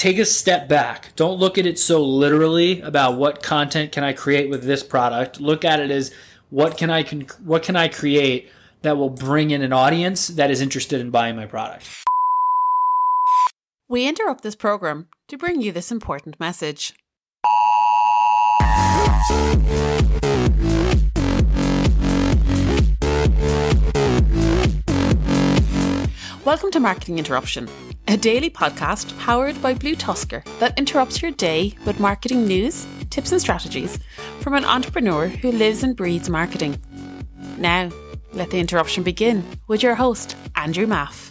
take a step back. Don't look at it so literally about what content can I create with this product. Look at it as what can I can what can I create that will bring in an audience that is interested in buying my product. We interrupt this program to bring you this important message. Welcome to Marketing Interruption, a daily podcast powered by BlueTuskr that interrupts your day with marketing news, tips, and strategies from an entrepreneur who lives and breathes marketing. Now, let the interruption begin with your host, Andrew Maff.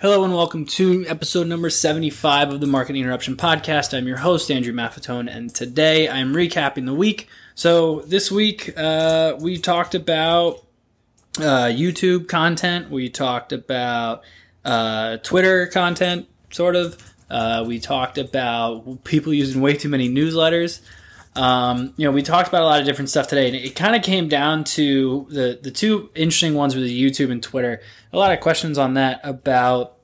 Hello and welcome to episode number 75 of the Marketing Interruption Podcast. I'm your host, Andrew Maffetone, and today I'm recapping the week. So, this week uh, we talked about uh, YouTube content. We talked about uh, Twitter content, sort of. Uh, we talked about people using way too many newsletters. Um, you know, we talked about a lot of different stuff today, and it kind of came down to the the two interesting ones with YouTube and Twitter. A lot of questions on that about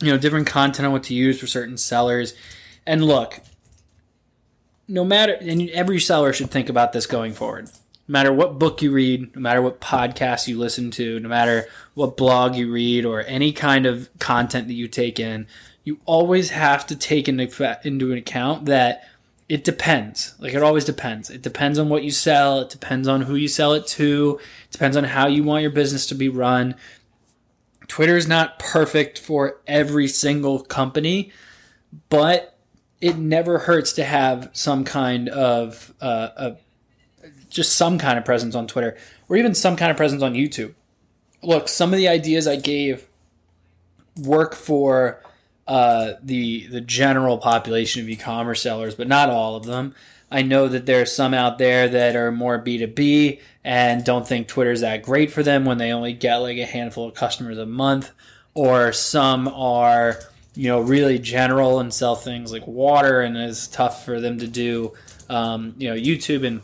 you know different content on what to use for certain sellers. And look, no matter, and every seller should think about this going forward no matter what book you read, no matter what podcast you listen to, no matter what blog you read or any kind of content that you take in, you always have to take into, into account that it depends. Like it always depends. It depends on what you sell. It depends on who you sell it to. It depends on how you want your business to be run. Twitter is not perfect for every single company, but it never hurts to have some kind of uh, a just some kind of presence on Twitter or even some kind of presence on YouTube. Look, some of the ideas I gave work for uh, the the general population of e-commerce sellers, but not all of them. I know that there are some out there that are more B2B and don't think Twitter's that great for them when they only get like a handful of customers a month, or some are you know really general and sell things like water and it's tough for them to do um, you know YouTube and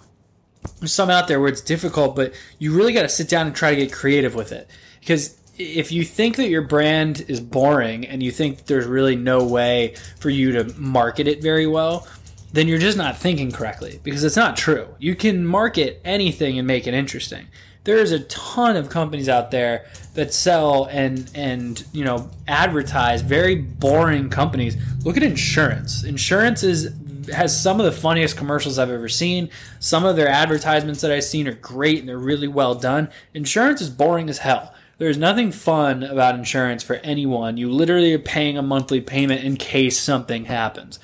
there's some out there where it's difficult, but you really got to sit down and try to get creative with it. Because if you think that your brand is boring and you think there's really no way for you to market it very well, then you're just not thinking correctly because it's not true. You can market anything and make it interesting. There's a ton of companies out there that sell and and you know advertise very boring companies. Look at insurance. Insurance is has some of the funniest commercials I've ever seen. Some of their advertisements that I've seen are great and they're really well done. Insurance is boring as hell. There's nothing fun about insurance for anyone. You literally are paying a monthly payment in case something happens.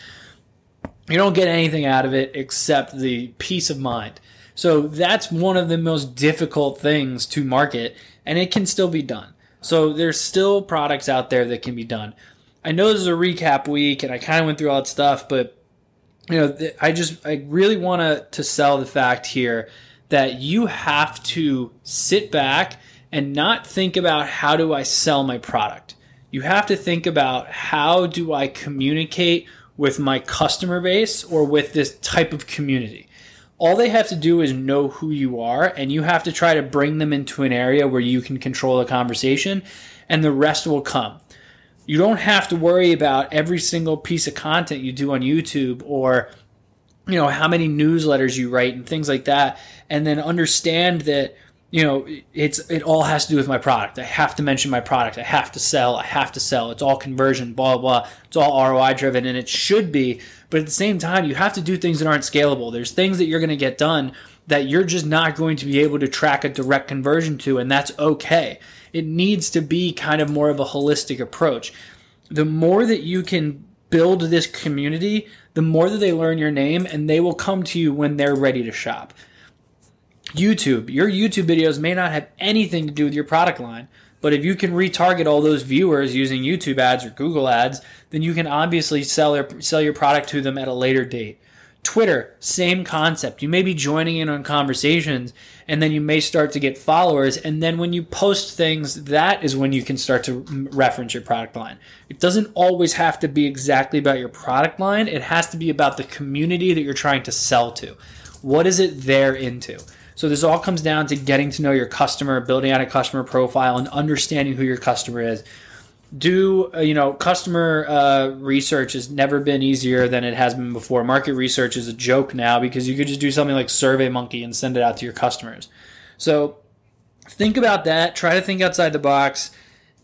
You don't get anything out of it except the peace of mind. So that's one of the most difficult things to market, and it can still be done. So there's still products out there that can be done. I know this is a recap week, and I kind of went through all that stuff, but you know, I just I really want to to sell the fact here that you have to sit back and not think about how do I sell my product. You have to think about how do I communicate with my customer base or with this type of community. All they have to do is know who you are, and you have to try to bring them into an area where you can control the conversation, and the rest will come you don't have to worry about every single piece of content you do on YouTube or you know how many newsletters you write and things like that and then understand that you know it's it all has to do with my product. I have to mention my product. I have to sell. I have to sell. It's all conversion blah blah blah. It's all roi driven and it should be. But at the same time you have to do things that aren't scalable. There's things that you're going to get done that you're just not going to be able to track a direct conversion to and that's okay it needs to be kind of more of a holistic approach. The more that you can build this community, the more that they learn your name and they will come to you when they're ready to shop. YouTube, your YouTube videos may not have anything to do with your product line, but if you can retarget all those viewers using YouTube ads or Google ads, then you can obviously sell their, sell your product to them at a later date. Twitter, same concept. You may be joining in on conversations and then you may start to get followers. And then when you post things, that is when you can start to reference your product line. It doesn't always have to be exactly about your product line, it has to be about the community that you're trying to sell to. What is it they're into? So this all comes down to getting to know your customer, building out a customer profile, and understanding who your customer is. Do uh, you know customer uh, research has never been easier than it has been before. Market research is a joke now because you could just do something like SurveyMonkey and send it out to your customers. So think about that. Try to think outside the box.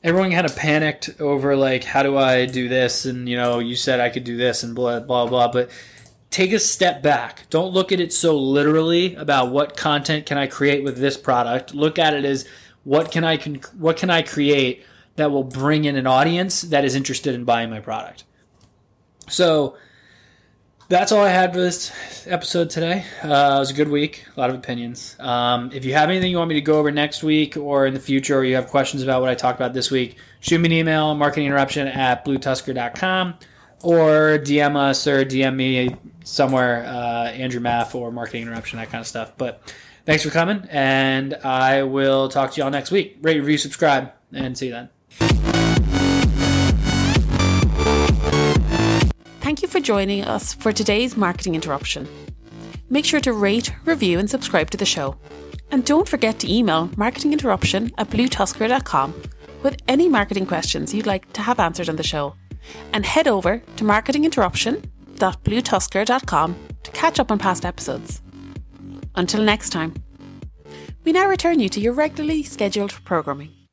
Everyone kind of panicked over like how do i do this? And you know you said i could do this and blah blah blah. But take a step back. Don't look at it so literally about what content can i create with this product. Look at it as what can i what can i create that will bring in an audience that is interested in buying my product. So that's all I had for this episode today. Uh, it was a good week, a lot of opinions. Um, if you have anything you want me to go over next week or in the future, or you have questions about what I talked about this week, shoot me an email, marketinginterruption at bluetuskr.com, or DM us or DM me somewhere, uh, Andrew Maff or Marketing Interruption, that kind of stuff. But thanks for coming, and I will talk to you all next week. Rate, review, subscribe, and see you then. Thank you for joining us for today's marketing interruption. Make sure to rate, review, and subscribe to the show. And don't forget to email marketinginterruption at bluetuskr.com with any marketing questions you'd like to have answered on the show. And head over to marketinginterruption.bluetuskr.com to catch up on past episodes. Until next time, we now return you to your regularly scheduled programming.